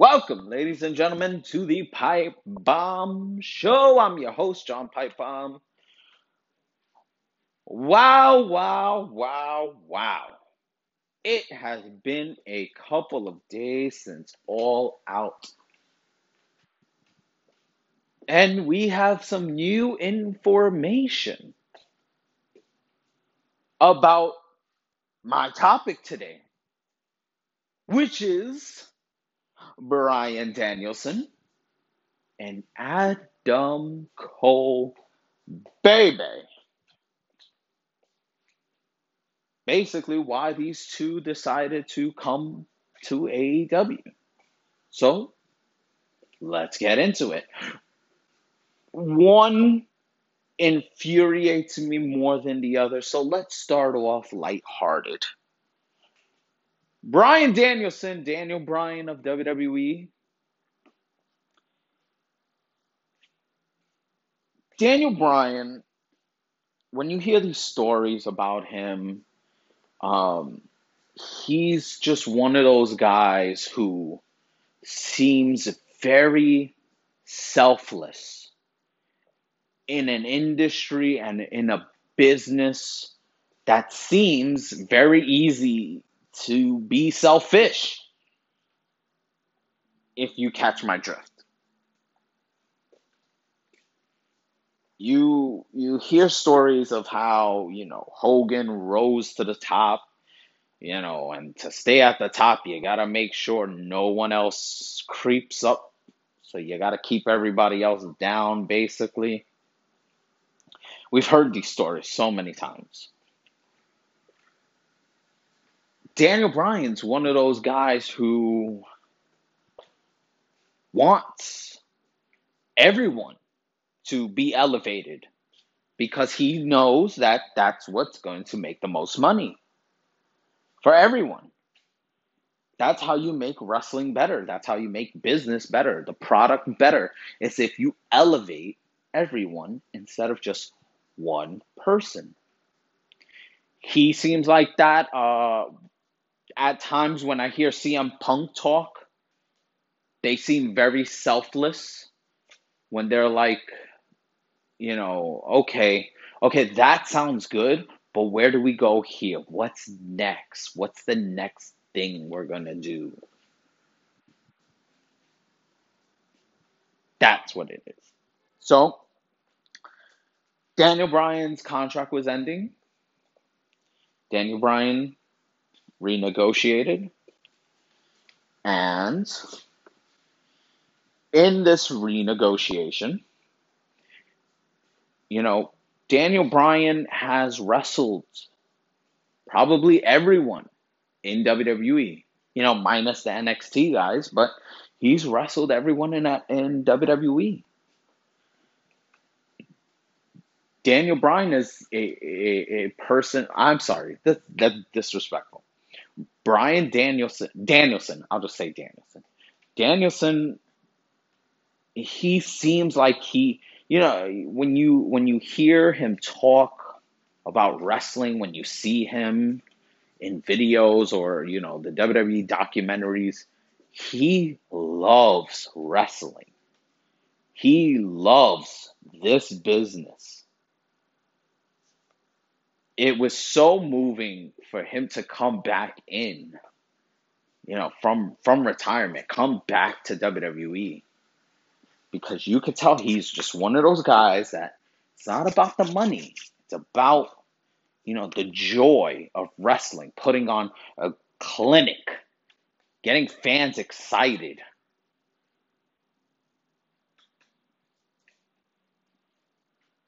Welcome, ladies and gentlemen, to the Pipe Bomb Show. I'm your host, John Pipe Bomb. Wow, wow, wow, wow. It has been a couple of days since All Out. And we have some new information about my topic today, which is Bryan Danielson and Adam Cole Baby. Basically, why these two decided to come to AEW. So, let's get into it. One infuriates me more than the other, so let's start off lighthearted. Bryan Danielson, Daniel Bryan of WWE. Daniel Bryan, when you hear these stories about him, um, he's just one of those guys who seems very selfless in an industry and in a business that seems very easy to be selfish if you catch my drift. You you hear stories of how, you know, Hogan rose to the top, you know, and to stay at the top, you got to make sure no one else creeps up. So you got to keep everybody else down basically. We've heard these stories so many times. Daniel Bryan's one of those guys who wants everyone to be elevated because he knows that that's what's going to make the most money for everyone. That's how you make wrestling better. That's how you make business better, the product better. It's if you elevate everyone instead of just one person. He seems like that. Uh, at times when I hear CM Punk talk, they seem very selfless when they're like, you know, okay, okay, that sounds good, but where do we go here? What's next? What's the next thing we're going to do? That's what it is. So, Daniel Bryan's contract was ending. Daniel Bryan renegotiated. And in this renegotiation, you know, Daniel Bryan has wrestled probably everyone in WWE, you know, minus the NXT guys, but he's wrestled everyone in, in WWE. Daniel Bryan is a, a, a person, I'm sorry, that, that's disrespectful. Bryan Danielson, Danielson, I'll just say Danielson. Danielson, he seems like he, you know, when you when you hear him talk about wrestling, when you see him in videos or you know the WWE documentaries, he loves wrestling. He loves this business it was so moving for him to come back in, you know, from from retirement, come back to WWE. Because you could tell he's just one of those guys that it's not about the money. It's about, you know, the joy of wrestling, putting on a clinic, getting fans excited.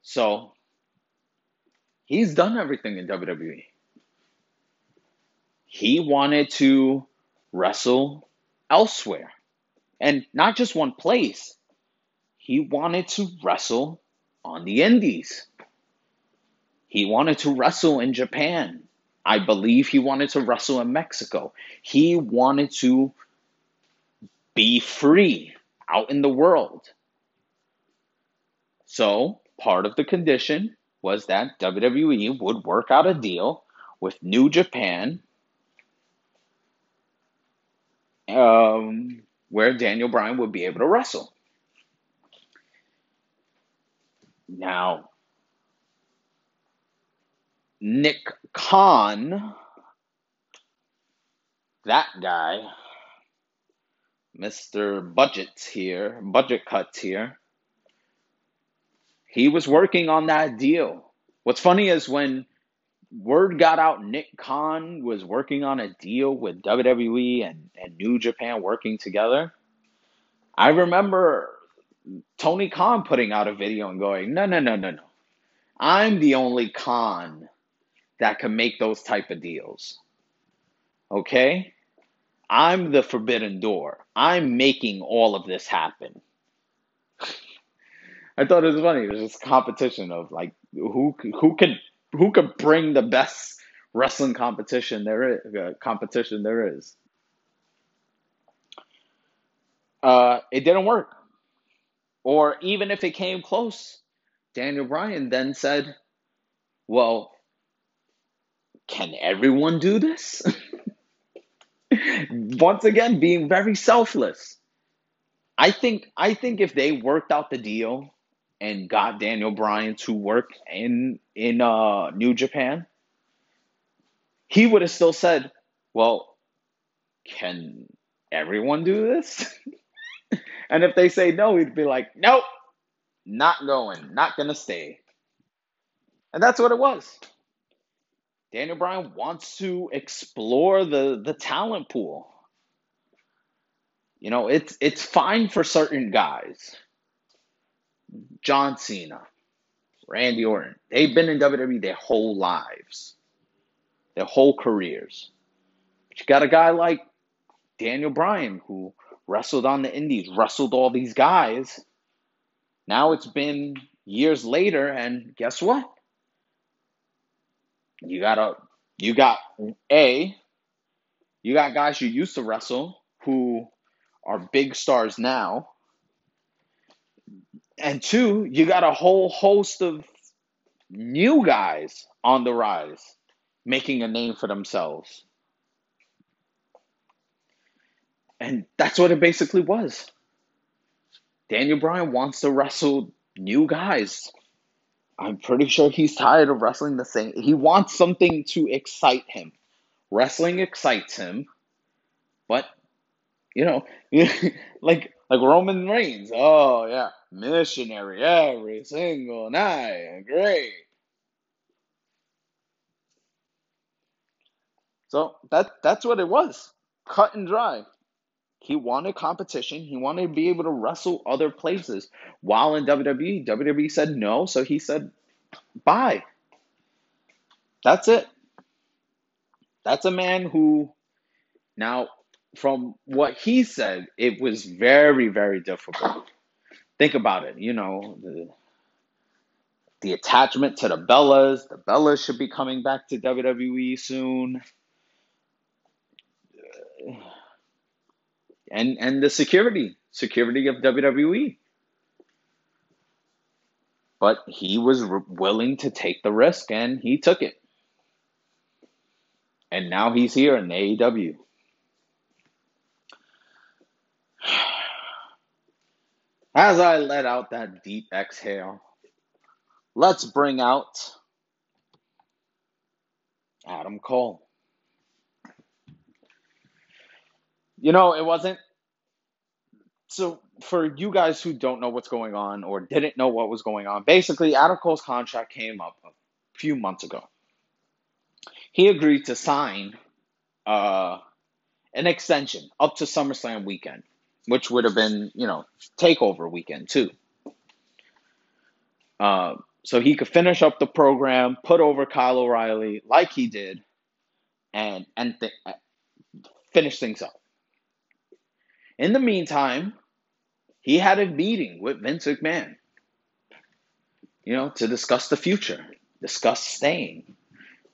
So He's done everything in WWE. He wanted to wrestle elsewhere and not just one place. He wanted to wrestle on the indies. He wanted to wrestle in Japan. I believe he wanted to wrestle in Mexico. He wanted to be free out in the world. So, part of the condition was that WWE would work out a deal with New Japan, um, where Daniel Bryan would be able to wrestle. Now, Nick Khan, that guy, Mr. Budgets here, budget cuts here, he was working on that deal. What's funny is when word got out Nick Khan was working on a deal with WWE and, and New Japan working together. I remember Tony Khan putting out a video and going, no, no, no, no, no. I'm the only Khan that can make those type of deals. Okay? I'm the forbidden door. I'm making all of this happen. I thought it was funny. There's this competition of like who who can who could bring the best wrestling competition there is, uh, competition there is. Uh, it didn't work. Or even if it came close, Daniel Bryan then said, Well, can everyone do this? Once again, being very selfless. I think I think if they worked out the deal and got Daniel Bryan to work in in uh, New Japan, he would have still said, "Well, can everyone do this?" and if they say no, he'd be like, "Nope, not going, not gonna stay." And that's what it was. Daniel Bryan wants to explore the the talent pool. You know, it's it's fine for certain guys. John Cena, Randy Orton, they've been in WWE their whole lives, their whole careers. But you got a guy like Daniel Bryan who wrestled on the Indies, wrestled all these guys. Now it's been years later, and guess what? You got a you got a you got guys you used to wrestle who are big stars now. And two, you got a whole host of new guys on the rise making a name for themselves. And that's what it basically was. Daniel Bryan wants to wrestle new guys. I'm pretty sure he's tired of wrestling the same. He wants something to excite him. Wrestling excites him, but you know, like like Roman Reigns. Oh yeah, missionary every single night. Great. So that that's what it was. Cut and dry. He wanted competition. He wanted to be able to wrestle other places. While in WWE, WWE said no, so he said bye. That's it. That's a man who now from what he said, it was very, very difficult. Think about it, you know, the, the attachment to the Bellas. The Bellas should be coming back to WWE soon. and and the security security of WWE. But he was r- willing to take the risk and he took it. And now he's here in AEW. As I let out that deep exhale, let's bring out Adam Cole. You know, it wasn't so for you guys who don't know what's going on or didn't know what was going on, basically Adam Cole's contract came up a few months ago. He agreed to sign uh, an extension up to SummerSlam weekend, which would have been, you know, takeover weekend too. Uh, so he could finish up the program, put over Kyle O'Reilly like he did, and and th- finish things up. In the meantime, he had a meeting with Vince McMahon, you know, to discuss the future, discuss staying.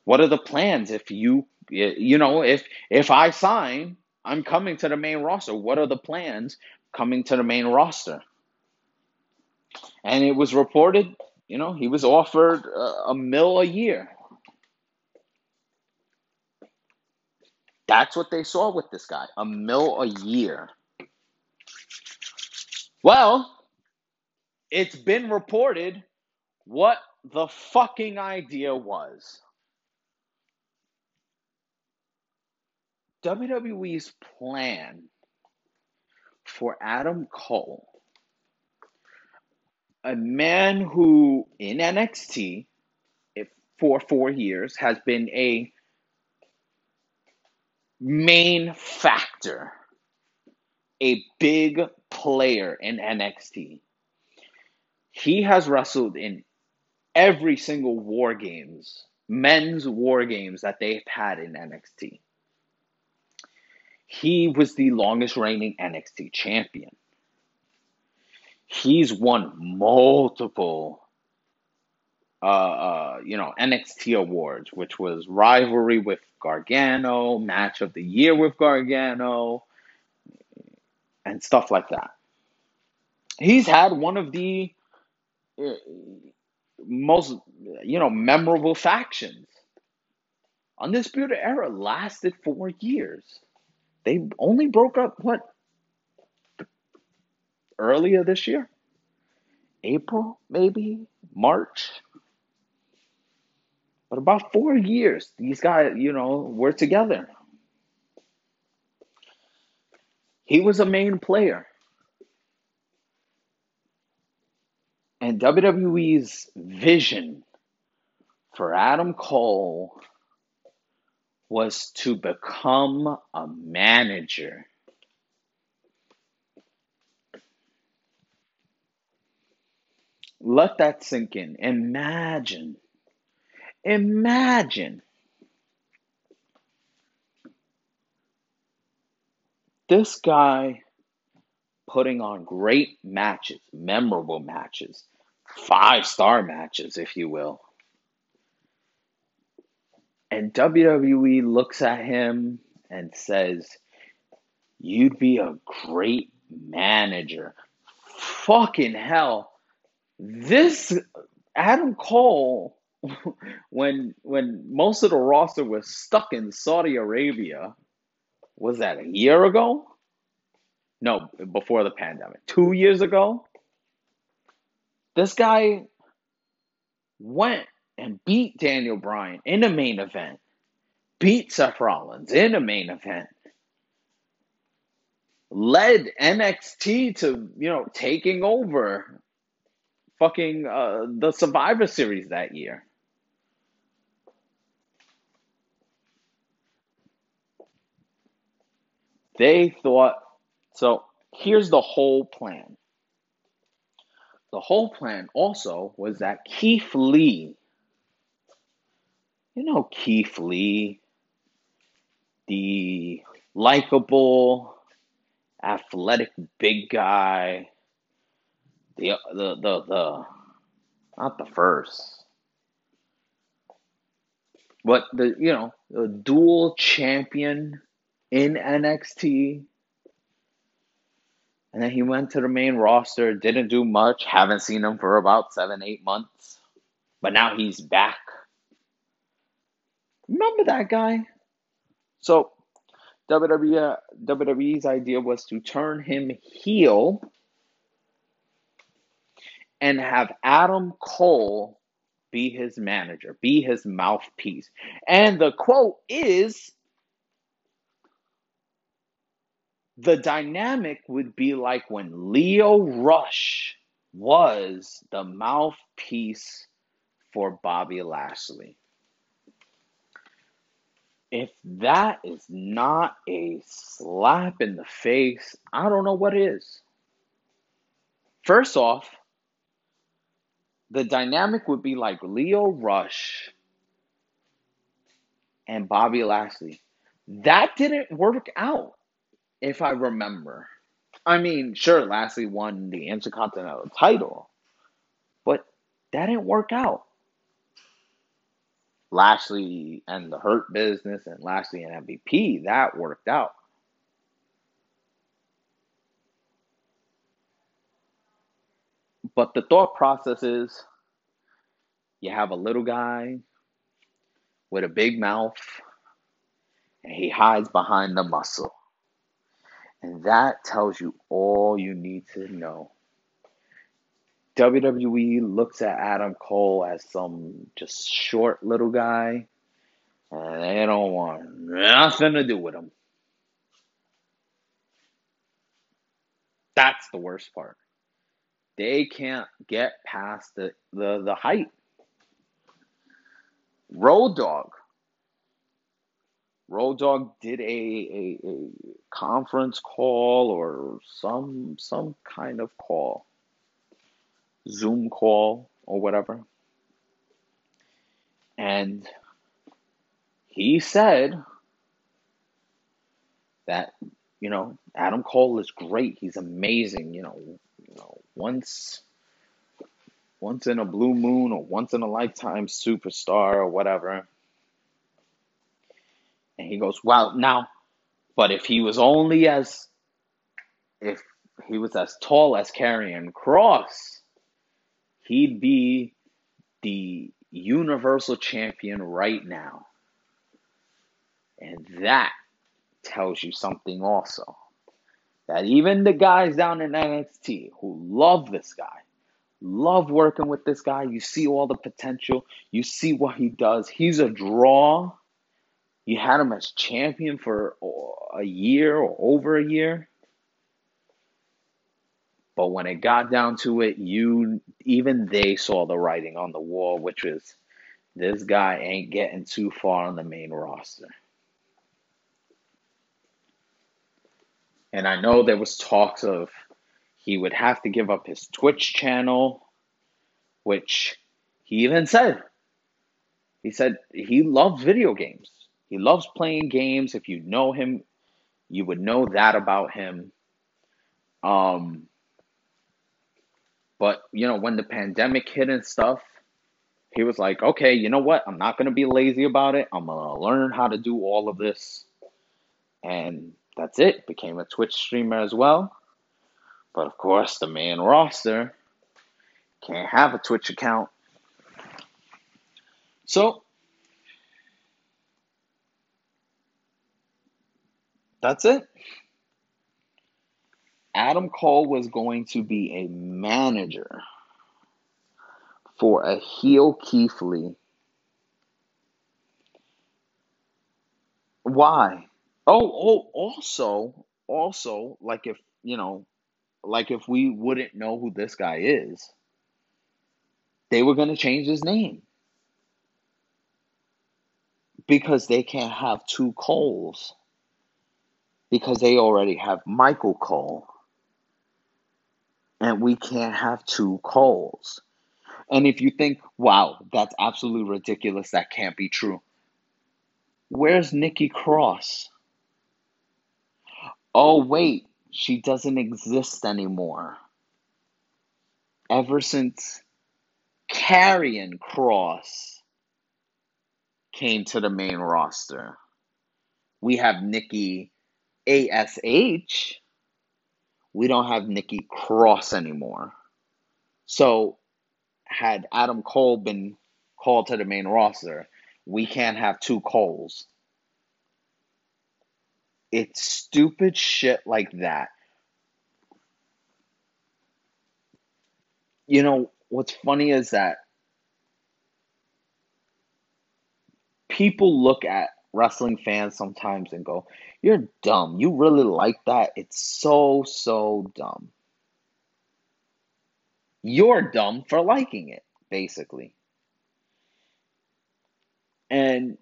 What are the plans if you, you know, if if I sign, I'm coming to the main roster. What are the plans coming to the main roster? And it was reported, you know, he was offered a, a mill a year. That's what they saw with this guy, a mill a year. Well, it's been reported what the fucking idea was. WWE's plan for Adam Cole, a man who in NXT for four years has been a main factor, a big player in NXT. He has wrestled in every single war games, men's war games that they've had in NXT. He was the longest reigning NXT champion. He's won multiple uh, uh, you know, NXT awards, which was rivalry with Gargano, match of the year with Gargano, and stuff like that. He's had one of the uh, most, you know, memorable factions. Undisputed Era lasted four years. They only broke up what earlier this year, April maybe March. But about four years, these guys, you know, were together. He was a main player. And WWE's vision for Adam Cole was to become a manager. Let that sink in. Imagine Imagine this guy putting on great matches, memorable matches, five star matches, if you will. And WWE looks at him and says, You'd be a great manager. Fucking hell. This Adam Cole when when most of the roster was stuck in Saudi Arabia, was that a year ago? No, before the pandemic. Two years ago? This guy went and beat Daniel Bryan in a main event, beat Seth Rollins in a main event, led NXT to, you know, taking over fucking uh, the Survivor Series that year. They thought, so here's the whole plan. The whole plan also was that Keith Lee, you know, Keith Lee, the likable, athletic big guy, the, the, the, the, not the first, but the, you know, the dual champion in NXT. And then he went to the main roster, didn't do much, haven't seen him for about seven, eight months. But now he's back. Remember that guy? So WWE, WWE's idea was to turn him heel and have Adam Cole be his manager, be his mouthpiece. And the quote is the dynamic would be like when Leo Rush was the mouthpiece for Bobby Lashley. If that is not a slap in the face, I don't know what is. First off, the dynamic would be like Leo Rush and Bobby Lashley. That didn't work out if I remember. I mean, sure, Lashley won the Intercontinental title, but that didn't work out. Lashley and the Hurt Business and Lashley and MVP, that worked out. But the thought process is you have a little guy with a big mouth and he hides behind the muscle And that tells you all you need to know. WWE looks at Adam Cole as some just short little guy, and they don't want nothing to do with him. That's the worst part. They can't get past the, the, the height. Road Dog. Road Dog did a, a, a conference call or some some kind of call. Zoom call or whatever. And he said that, you know, Adam Cole is great. He's amazing, you know, you know, once once in a blue moon or once in a lifetime superstar or whatever. And he goes, Well, now, but if he was only as, if he was as tall as Karrion Kross, he'd be the Universal Champion right now. And that tells you something also. That even the guys down in NXT who love this guy, love working with this guy, you see all the potential, you see what he does. He's a draw you had him as champion for a year or over a year. But when it got down to it, you even they saw the writing on the wall, which was this guy ain't getting too far on the main roster. And I know there was talks of he would have to give up his Twitch channel, which he even said. He said he loves video games. He loves playing games. If you know him, you would know that about him. Um, but you know, when the pandemic hit and stuff, he was like, "Okay, you know what? I'm not gonna be lazy about it. I'm gonna learn how to do all of this." And that's it. Became a Twitch streamer as well. But of course, the main roster can't have a Twitch account. So That's it. Adam Cole was going to be a manager for a heel Keith Lee. Why? Oh, oh, also, also, like if, you know, like if we wouldn't know who this guy is, they were going to change his name. Because they can't have two Coles because they already have Michael Cole. And we can't have two Coles. And if you think, wow, that's absolutely ridiculous, that can't be true. Where's Nikki Cross? Oh, wait, she doesn't exist anymore. Ever since Karrion Kross came to the main roster, we have Nikki ASH, we don't have Nikki Cross anymore. So, had Adam Cole been called to the main roster, we can't have two Coles. It's stupid shit like that. You know, what's funny is that people look at wrestling fans sometimes and go, You're dumb. You really like that? It's so, so dumb. You're dumb for liking it, basically. And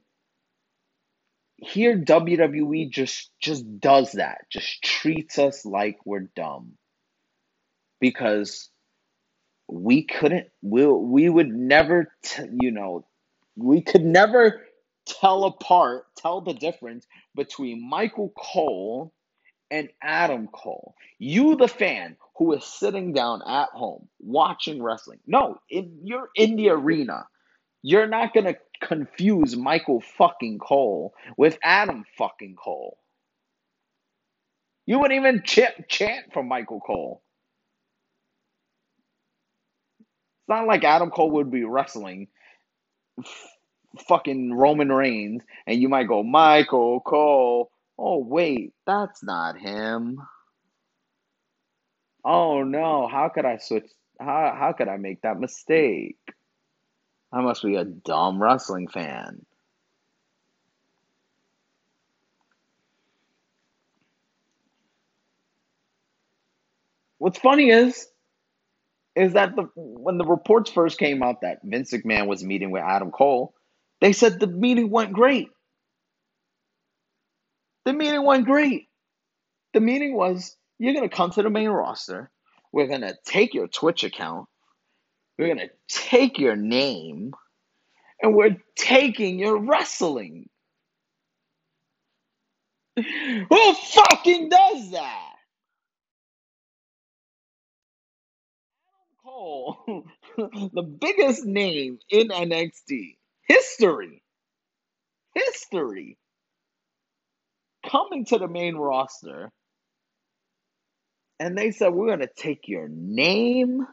here WWE just just does that. Just treats us like we're dumb. Because we couldn't we we would never t- you know we could never tell apart, tell the difference between Michael Cole and Adam Cole. You, the fan who is sitting down at home watching wrestling. No, in, you're in the arena. You're not going to confuse Michael fucking Cole with Adam fucking Cole. You wouldn't even ch- chant for Michael Cole. It's not like Adam Cole would be wrestling fucking Roman Reigns, and you might go Michael Cole, Oh, wait, that's not him. Oh no, how could I switch? How, how could I make that mistake? I must be a dumb wrestling fan. What's funny is, is that the when the reports first came out that Vince McMahon was meeting with Adam Cole, they said the meeting went great. The meeting went great. The meeting was you're gonna come to the main roster. We're gonna take your Twitch account. We're gonna take your name, and we're taking your wrestling. Who fucking does that? Cole, the biggest name in NXT history, history, coming to the main roster, and they said we're gonna take your name.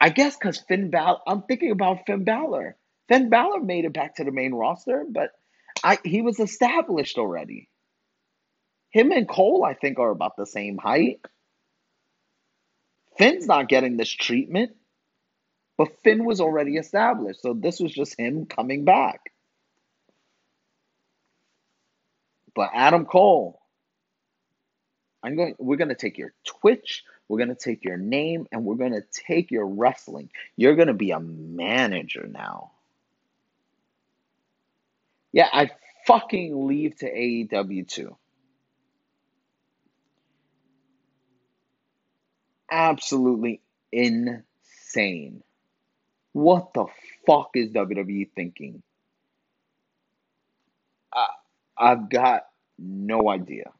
I guess because Finn Balor, I'm thinking about Finn Balor. Finn Balor made it back to the main roster, but I he was established already. Him and Cole, I think, are about the same height. Finn's not getting this treatment, but Finn was already established, so this was just him coming back. But Adam Cole, I'm going. We're going to take your Twitch. We're going to take your name, and we're going to take your wrestling. You're going to be a manager now. Yeah, I fucking leave to AEW too. Absolutely insane. What the fuck is WWE thinking? I, I've got no idea.